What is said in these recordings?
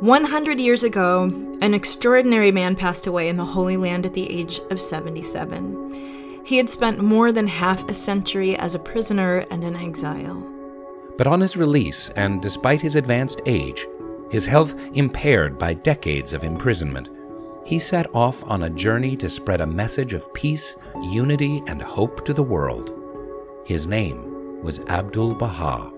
100 years ago, an extraordinary man passed away in the Holy Land at the age of 77. He had spent more than half a century as a prisoner and in exile. But on his release, and despite his advanced age, his health impaired by decades of imprisonment, he set off on a journey to spread a message of peace, unity, and hope to the world. His name was Abdul Baha.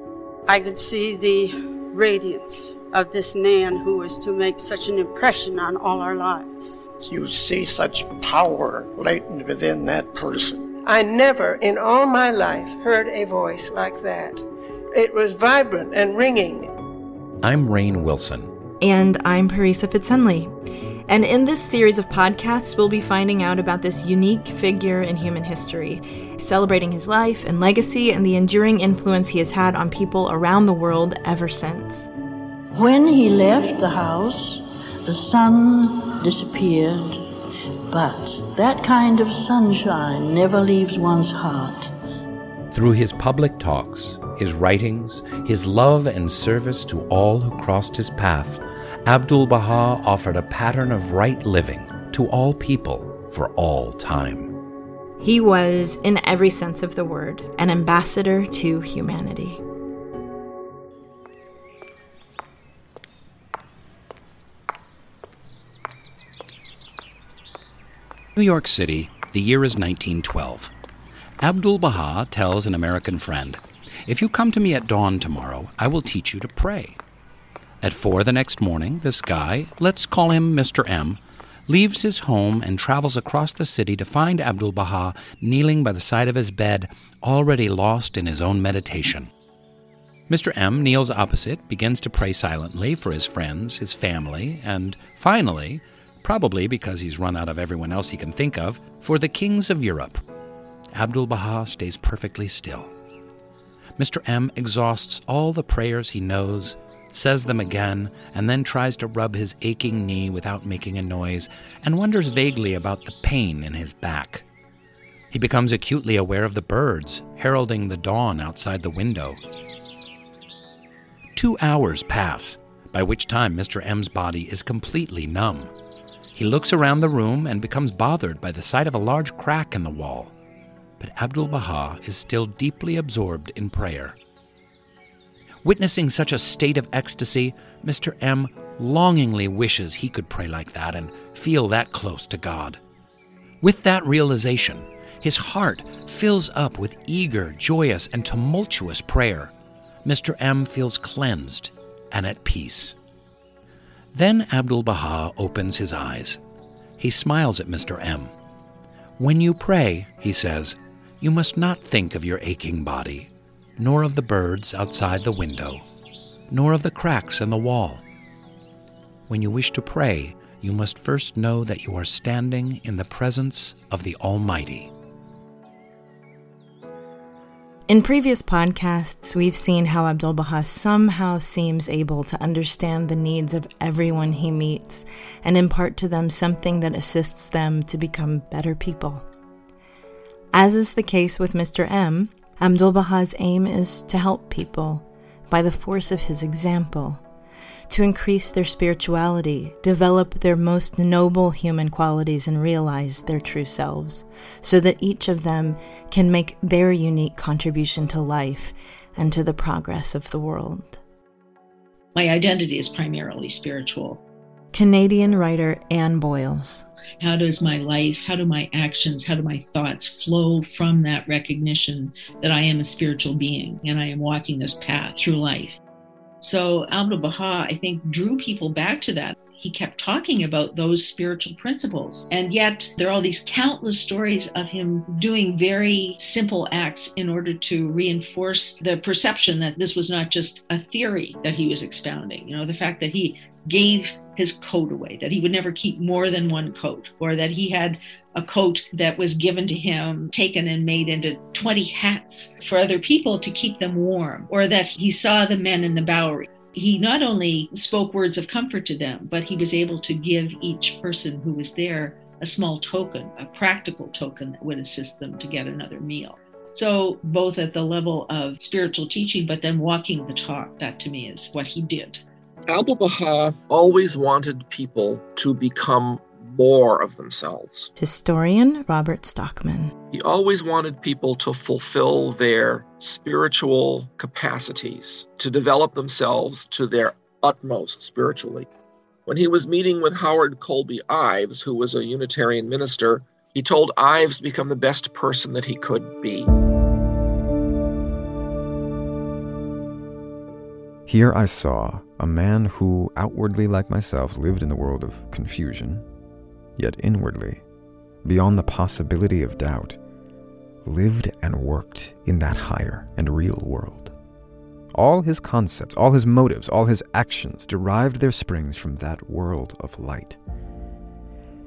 I could see the radiance of this man who was to make such an impression on all our lives. You see such power latent within that person. I never in all my life heard a voice like that. It was vibrant and ringing. I'm Rainn Wilson. And I'm Parisa Fitz-Henley. And in this series of podcasts, we'll be finding out about this unique figure in human history, celebrating his life and legacy and the enduring influence he has had on people around the world ever since. When he left the house, the sun disappeared, but that kind of sunshine never leaves one's heart. Through his public talks, his writings, his love and service to all who crossed his path, Abdul Baha offered a pattern of right living to all people for all time. He was, in every sense of the word, an ambassador to humanity. New York City, the year is 1912. Abdul Baha tells an American friend, If you come to me at dawn tomorrow, I will teach you to pray. At four the next morning, this guy, let's call him Mr. M, leaves his home and travels across the city to find Abdul Baha kneeling by the side of his bed, already lost in his own meditation. Mr. M kneels opposite, begins to pray silently for his friends, his family, and finally, probably because he's run out of everyone else he can think of, for the kings of Europe. Abdul Baha stays perfectly still. Mr. M exhausts all the prayers he knows says them again, and then tries to rub his aching knee without making a noise, and wonders vaguely about the pain in his back. He becomes acutely aware of the birds heralding the dawn outside the window. Two hours pass, by which time Mr. M's body is completely numb. He looks around the room and becomes bothered by the sight of a large crack in the wall. But Abdul Baha is still deeply absorbed in prayer. Witnessing such a state of ecstasy, Mr. M longingly wishes he could pray like that and feel that close to God. With that realization, his heart fills up with eager, joyous, and tumultuous prayer. Mr. M feels cleansed and at peace. Then Abdul Baha opens his eyes. He smiles at Mr. M. When you pray, he says, you must not think of your aching body nor of the birds outside the window, nor of the cracks in the wall. When you wish to pray, you must first know that you are standing in the presence of the Almighty. In previous podcasts, we've seen how Abdul Baha somehow seems able to understand the needs of everyone he meets and impart to them something that assists them to become better people. As is the case with Mr. M, Abdul Baha's aim is to help people by the force of his example, to increase their spirituality, develop their most noble human qualities, and realize their true selves, so that each of them can make their unique contribution to life and to the progress of the world. My identity is primarily spiritual. Canadian writer Ann Boyles. How does my life, how do my actions, how do my thoughts flow from that recognition that I am a spiritual being and I am walking this path through life? So Abdul Baha, I think, drew people back to that. He kept talking about those spiritual principles. And yet, there are all these countless stories of him doing very simple acts in order to reinforce the perception that this was not just a theory that he was expounding. You know, the fact that he gave his coat away, that he would never keep more than one coat, or that he had a coat that was given to him, taken and made into 20 hats for other people to keep them warm, or that he saw the men in the Bowery. He not only spoke words of comfort to them, but he was able to give each person who was there a small token, a practical token that would assist them to get another meal. So, both at the level of spiritual teaching, but then walking the talk, that to me is what he did. Abdul Baha always wanted people to become more of themselves. Historian Robert Stockman. He always wanted people to fulfill their spiritual capacities, to develop themselves to their utmost spiritually. When he was meeting with Howard Colby Ives, who was a Unitarian minister, he told Ives to become the best person that he could be. Here I saw a man who, outwardly like myself, lived in the world of confusion, yet inwardly, beyond the possibility of doubt, lived and worked in that higher and real world. All his concepts, all his motives, all his actions derived their springs from that world of light.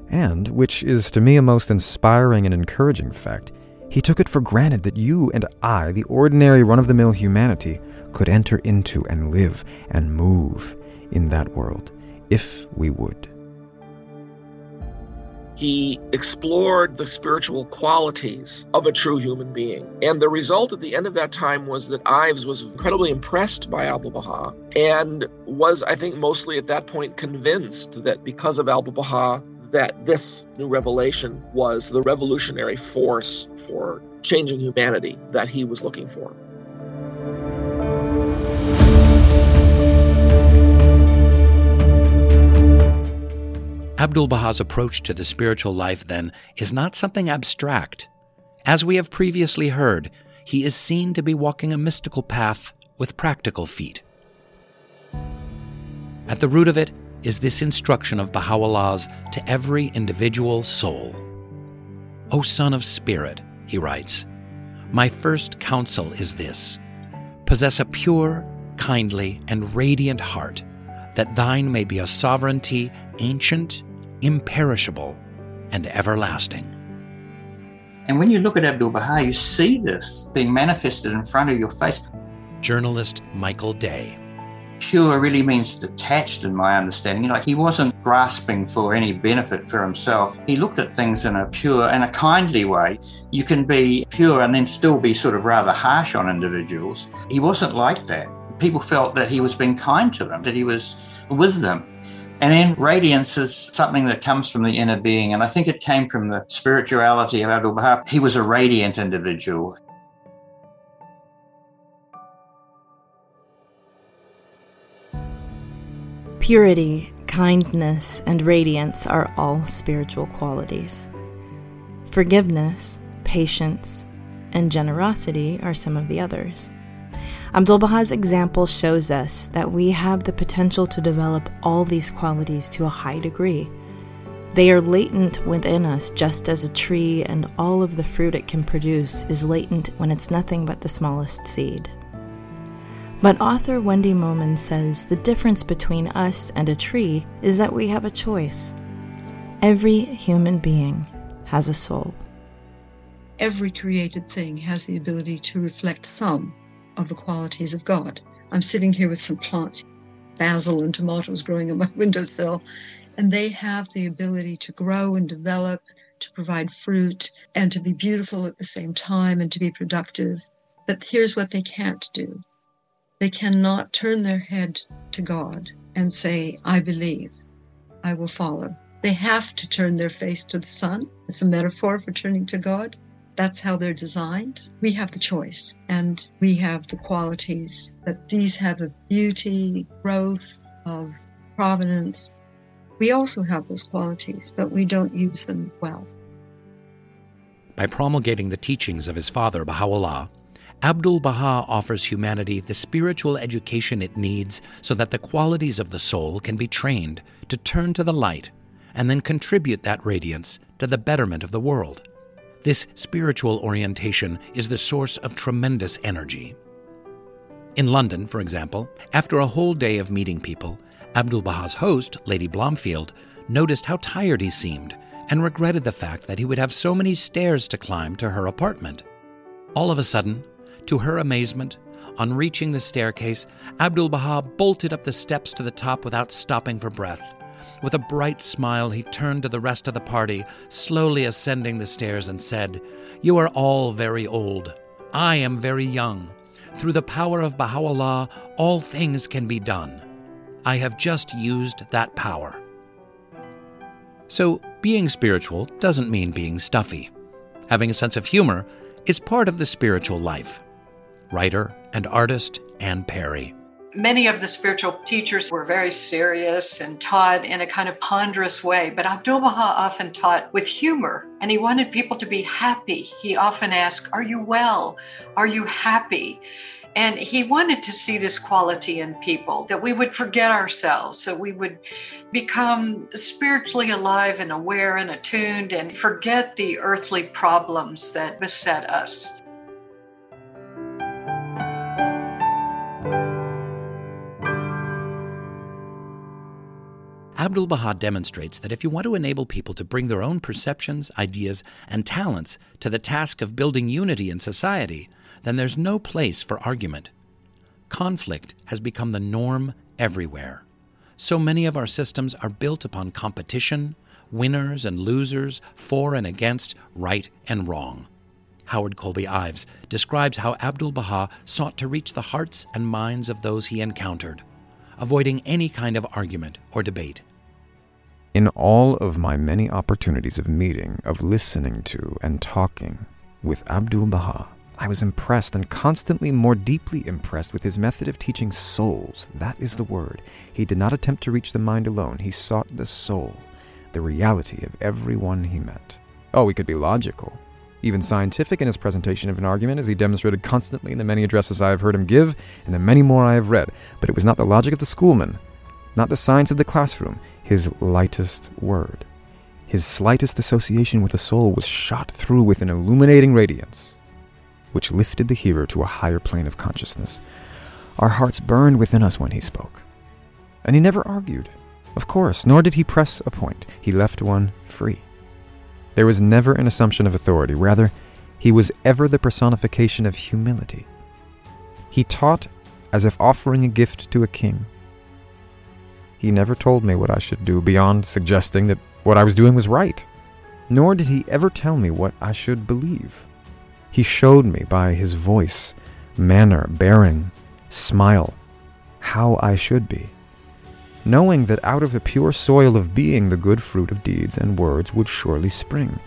And, which is to me a most inspiring and encouraging fact, he took it for granted that you and I, the ordinary run of the mill humanity, could enter into and live and move in that world if we would. He explored the spiritual qualities of a true human being. And the result at the end of that time was that Ives was incredibly impressed by Abdul Baha and was, I think, mostly at that point convinced that because of Abdul Baha, that this new revelation was the revolutionary force for changing humanity that he was looking for. Abdul Baha's approach to the spiritual life, then, is not something abstract. As we have previously heard, he is seen to be walking a mystical path with practical feet. At the root of it is this instruction of Baha'u'llah's to every individual soul. O Son of Spirit, he writes, my first counsel is this possess a pure, kindly, and radiant heart, that thine may be a sovereignty ancient imperishable, and everlasting. And when you look at Abdul Baha, you see this being manifested in front of your face. Journalist Michael Day. Pure really means detached, in my understanding. Like he wasn't grasping for any benefit for himself. He looked at things in a pure and a kindly way. You can be pure and then still be sort of rather harsh on individuals. He wasn't like that. People felt that he was being kind to them, that he was with them. And then radiance is something that comes from the inner being. And I think it came from the spirituality of Abdul Baha. He was a radiant individual. Purity, kindness, and radiance are all spiritual qualities. Forgiveness, patience, and generosity are some of the others. Abdul Baha's example shows us that we have the potential to develop all these qualities to a high degree. They are latent within us just as a tree and all of the fruit it can produce is latent when it's nothing but the smallest seed. But author Wendi Momen says the difference between us and a tree is that we have a choice. Every human being has a soul. Every created thing has the ability to reflect some of the qualities of God. I'm sitting here with some plants, basil and tomatoes growing on my windowsill, and they have the ability to grow and develop, to provide fruit, and to be beautiful at the same time and to be productive. But here's what they can't do they cannot turn their head to God and say, I believe, I will follow. They have to turn their face to the sun. It's a metaphor for turning to God. That's how they're designed. We have the choice and we have the qualities that these have a beauty, growth of provenance. We also have those qualities, but we don't use them well. By promulgating the teachings of his father, Baha'u'llah, Abdul Baha offers humanity the spiritual education it needs so that the qualities of the soul can be trained to turn to the light and then contribute that radiance to the betterment of the world. This spiritual orientation is the source of tremendous energy. In London, for example, after a whole day of meeting people, Abdul Baha's host, Lady Blomfield, noticed how tired he seemed and regretted the fact that he would have so many stairs to climb to her apartment. All of a sudden, to her amazement, on reaching the staircase, Abdul Baha bolted up the steps to the top without stopping for breath. With a bright smile, he turned to the rest of the party, slowly ascending the stairs, and said, You are all very old. I am very young. Through the power of Baha'u'llah, all things can be done. I have just used that power. So, being spiritual doesn't mean being stuffy. Having a sense of humor is part of the spiritual life. Writer and artist Anne Perry. Many of the spiritual teachers were very serious and taught in a kind of ponderous way, but Abdul Baha often taught with humor and he wanted people to be happy. He often asked, Are you well? Are you happy? And he wanted to see this quality in people that we would forget ourselves, that we would become spiritually alive and aware and attuned and forget the earthly problems that beset us. Abdul Baha demonstrates that if you want to enable people to bring their own perceptions, ideas, and talents to the task of building unity in society, then there's no place for argument. Conflict has become the norm everywhere. So many of our systems are built upon competition, winners and losers, for and against, right and wrong. Howard Colby Ives describes how Abdul Baha sought to reach the hearts and minds of those he encountered, avoiding any kind of argument or debate. In all of my many opportunities of meeting, of listening to, and talking with Abdul Baha, I was impressed and constantly more deeply impressed with his method of teaching souls. That is the word. He did not attempt to reach the mind alone, he sought the soul, the reality of everyone he met. Oh, he could be logical, even scientific in his presentation of an argument, as he demonstrated constantly in the many addresses I have heard him give and the many more I have read. But it was not the logic of the schoolman, not the science of the classroom, his lightest word. His slightest association with a soul was shot through with an illuminating radiance which lifted the hearer to a higher plane of consciousness. Our hearts burned within us when he spoke. And he never argued, of course, nor did he press a point. He left one free. There was never an assumption of authority, rather, he was ever the personification of humility. He taught as if offering a gift to a king. He never told me what I should do beyond suggesting that what I was doing was right. Nor did he ever tell me what I should believe. He showed me by his voice, manner, bearing, smile, how I should be, knowing that out of the pure soil of being the good fruit of deeds and words would surely spring.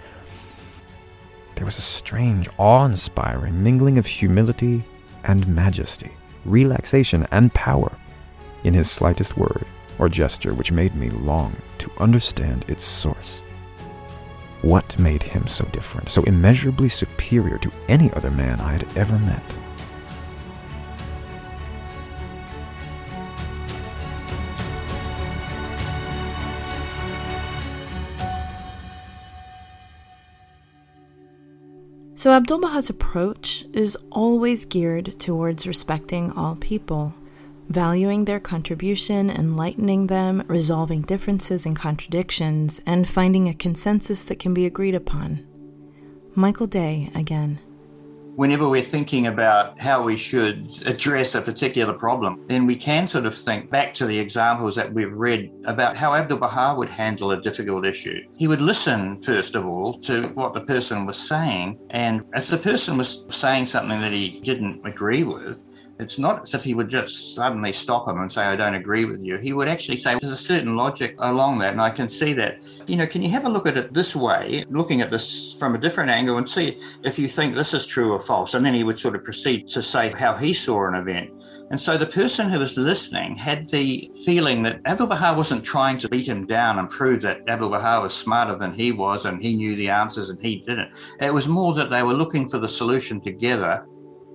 There was a strange, awe inspiring mingling of humility and majesty, relaxation and power in his slightest word or gesture, which made me long to understand its source. What made him so different, so immeasurably superior to any other man I had ever met? So, Abdul Baha's approach is always geared towards respecting all people valuing their contribution, enlightening them, resolving differences and contradictions, and finding a consensus that can be agreed upon. Michael Day again. Whenever we're thinking about how we should address a particular problem, then we can sort of think back to the examples that we've read about how Abdul Baha would handle a difficult issue. He would listen, first of all, to what the person was saying. And if the person was saying something that he didn't agree with, it's not as if he would just suddenly stop him and say, I don't agree with you. He would actually say, There's a certain logic along that. And I can see that. You know, can you have a look at it this way, looking at this from a different angle and see if you think this is true or false? And then he would sort of proceed to say how he saw an event. And so the person who was listening had the feeling that Abdul Baha wasn't trying to beat him down and prove that Abdul Baha was smarter than he was and he knew the answers and he didn't. It was more that they were looking for the solution together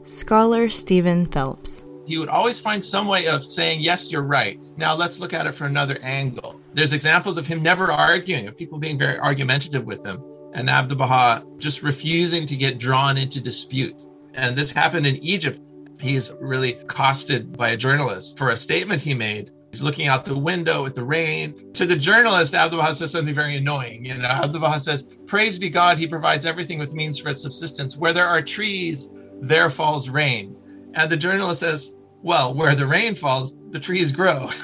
Scholar Steven Phelps. He would always find some way of saying, Yes, you're right. Now let's look at it from another angle. There's examples of him never arguing, of people being very argumentative with him, and Abdu'l Baha just refusing to get drawn into dispute. And this happened in Egypt. He's really accosted by a journalist for a statement he made. He's looking out the window at the rain. To the journalist, Abdu'l Baha says something very annoying. You know, Abdu'l Baha says, Praise be God, he provides everything with means for its subsistence. Where there are trees, there falls rain. And the journalist says, Well, where the rain falls, the trees grow.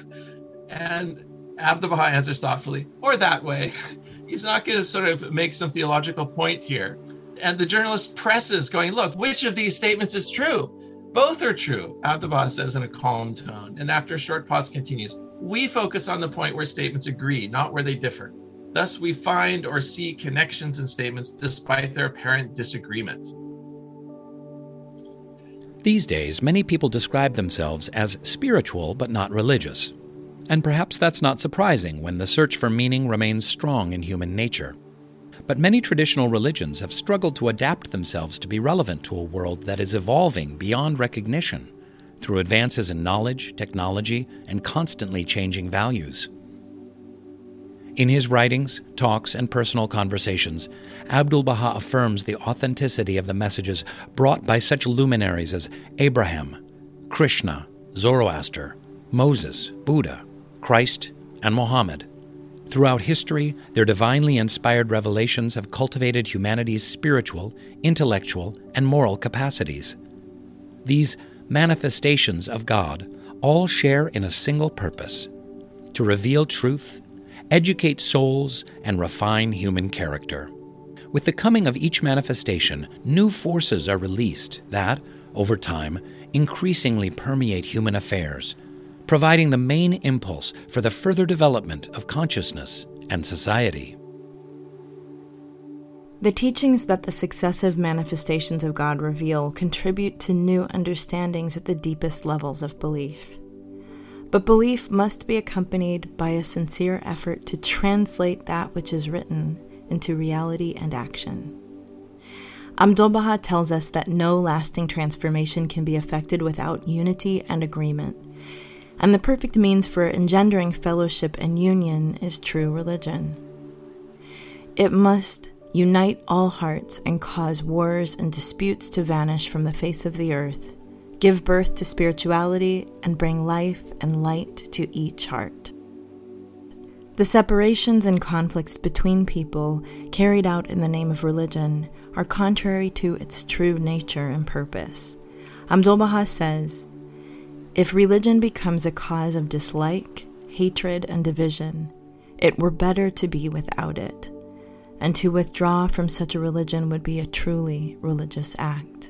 And Abdu'l Baha answers thoughtfully, Or that way. He's not going to sort of make some theological point here. And the journalist presses, going, Look, which of these statements is true? Both are true, Abdu'l-Baha says in a calm tone, and after a short pause continues. We focus on the point where statements agree, not where they differ. Thus, we find or see connections in statements despite their apparent disagreements. These days, many people describe themselves as spiritual but not religious. And perhaps that's not surprising when the search for meaning remains strong in human nature. But many traditional religions have struggled to adapt themselves to be relevant to a world that is evolving beyond recognition through advances in knowledge, technology, and constantly changing values. In his writings, talks, and personal conversations, Abdu'l Baha affirms the authenticity of the messages brought by such luminaries as Abraham, Krishna, Zoroaster, Moses, Buddha, Christ, and Mohammed. Throughout history, their divinely inspired revelations have cultivated humanity's spiritual, intellectual, and moral capacities. These manifestations of God all share in a single purpose to reveal truth educate souls, and refine human character. With the coming of each manifestation, new forces are released that, over time, increasingly permeate human affairs, providing the main impulse for the further development of consciousness and society. The teachings that the successive manifestations of God reveal contribute to new understandings at the deepest levels of belief. But belief must be accompanied by a sincere effort to translate that which is written into reality and action. Abdu'l Baha tells us that no lasting transformation can be effected without unity and agreement, and the perfect means for engendering fellowship and union is true religion. It must unite all hearts and cause wars and disputes to vanish from the face of the earth give birth to spirituality, and bring life and light to each heart. The separations and conflicts between people carried out in the name of religion are contrary to its true nature and purpose. Abdu'l Baha says, If religion becomes a cause of dislike, hatred, and division, it were better to be without it, and to withdraw from such a religion would be a truly religious act.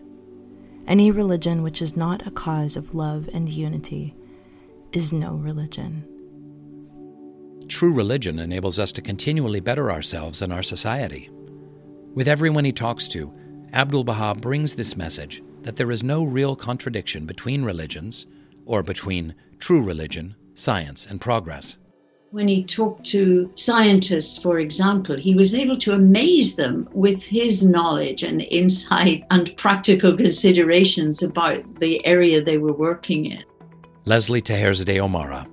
Any religion which is not a cause of love and unity is no religion. True religion enables us to continually better ourselves and our society. With everyone he talks to, Abdu'l Baha brings this message that there is no real contradiction between religions or between true religion, science, and progress. When he talked to scientists, for example, he was able to amaze them with his knowledge and insight and practical considerations about the area they were working in. Lesley Taherzadeh O'Mara.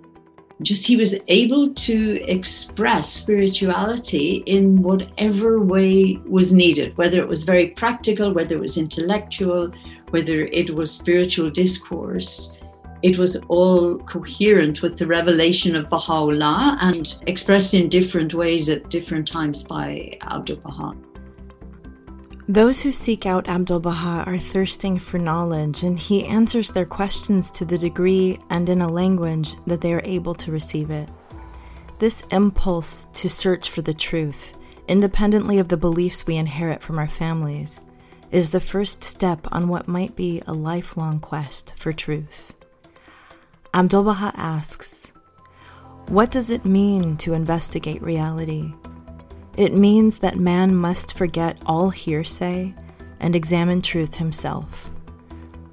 Just he was able to express spirituality in whatever way was needed, whether it was very practical, whether it was intellectual, whether it was spiritual discourse it was all coherent with the revelation of Baha'u'llah and expressed in different ways at different times by Abdu'l Baha. Those who seek out Abdu'l Baha are thirsting for knowledge, and he answers their questions to the degree and in a language that they are able to receive it. This impulse to search for the truth, independently of the beliefs we inherit from our families, is the first step on what might be a lifelong quest for truth. Abdu'l Baha asks, What does it mean to investigate reality? It means that man must forget all hearsay and examine truth himself.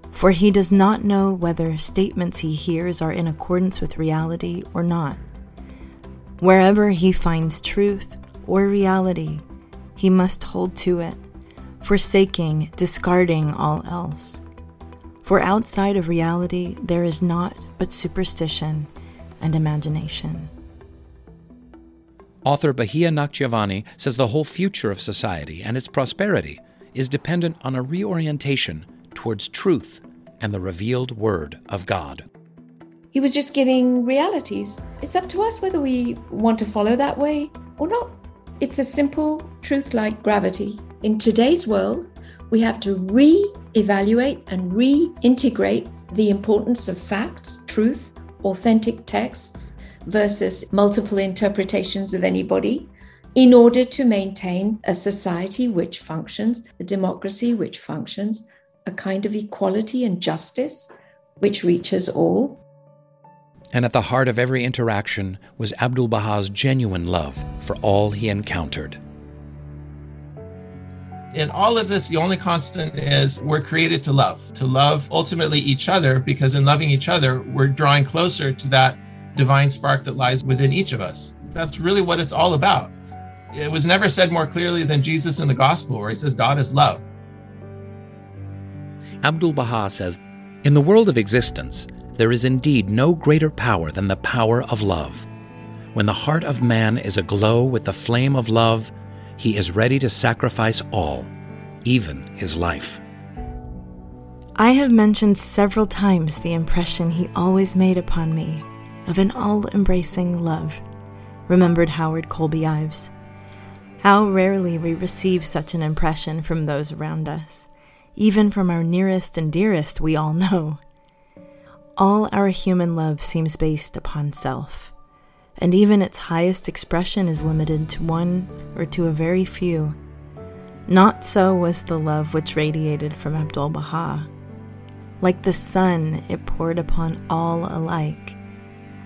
For he does not know whether statements he hears are in accordance with reality or not. Wherever he finds truth or reality, he must hold to it, forsaking, discarding all else. For outside of reality, there is naught but superstition and imagination. Author Bahiyyih Nakhjavani says the whole future of society and its prosperity is dependent on a reorientation towards truth and the revealed Word of God. He was just giving realities. It's up to us whether we want to follow that way or not. It's a simple truth like gravity. In today's world, we have to re evaluate and reintegrate the importance of facts, truth, authentic texts versus multiple interpretations of anybody in order to maintain a society which functions, a democracy which functions, a kind of equality and justice which reaches all. And at the heart of every interaction was Abdul Baha's genuine love for all he encountered. In all of this, the only constant is we're created to love, to love ultimately each other, because in loving each other, we're drawing closer to that divine spark that lies within each of us. That's really what it's all about. It was never said more clearly than Jesus in the gospel, where he says, God is love. Abdul Baha says, In the world of existence, there is indeed no greater power than the power of love. When the heart of man is aglow with the flame of love, he is ready to sacrifice all, even his life. I have mentioned several times the impression he always made upon me of an all embracing love, remembered Howard Colby Ives. How rarely we receive such an impression from those around us, even from our nearest and dearest, we all know. All our human love seems based upon self and even its highest expression is limited to one or to a very few. Not so was the love which radiated from Abdul Baha. Like the sun, it poured upon all alike,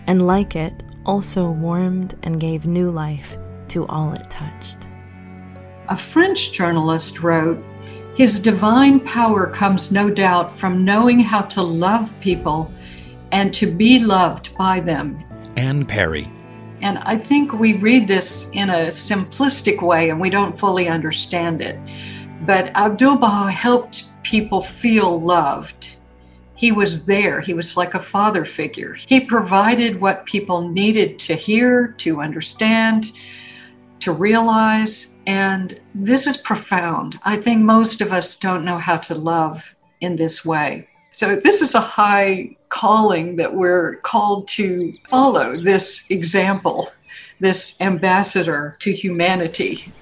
and like it, also warmed and gave new life to all it touched. A French journalist wrote, His divine power comes no doubt from knowing how to love people and to be loved by them. Anne Perry, and I think we read this in a simplistic way and we don't fully understand it. But Abdul Baha helped people feel loved. He was there, he was like a father figure. He provided what people needed to hear, to understand, to realize. And this is profound. I think most of us don't know how to love in this way. So, this is a high calling that we're called to follow this example, this ambassador to humanity.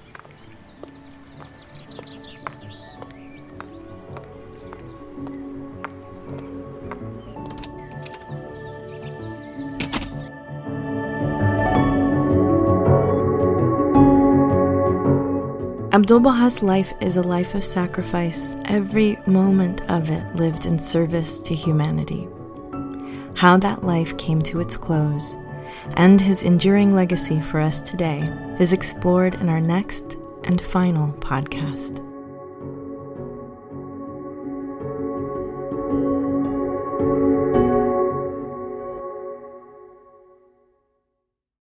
Abdul Baha's life is a life of sacrifice, every moment of it lived in service to humanity. How that life came to its close, and his enduring legacy for us today is explored in our next and final podcast.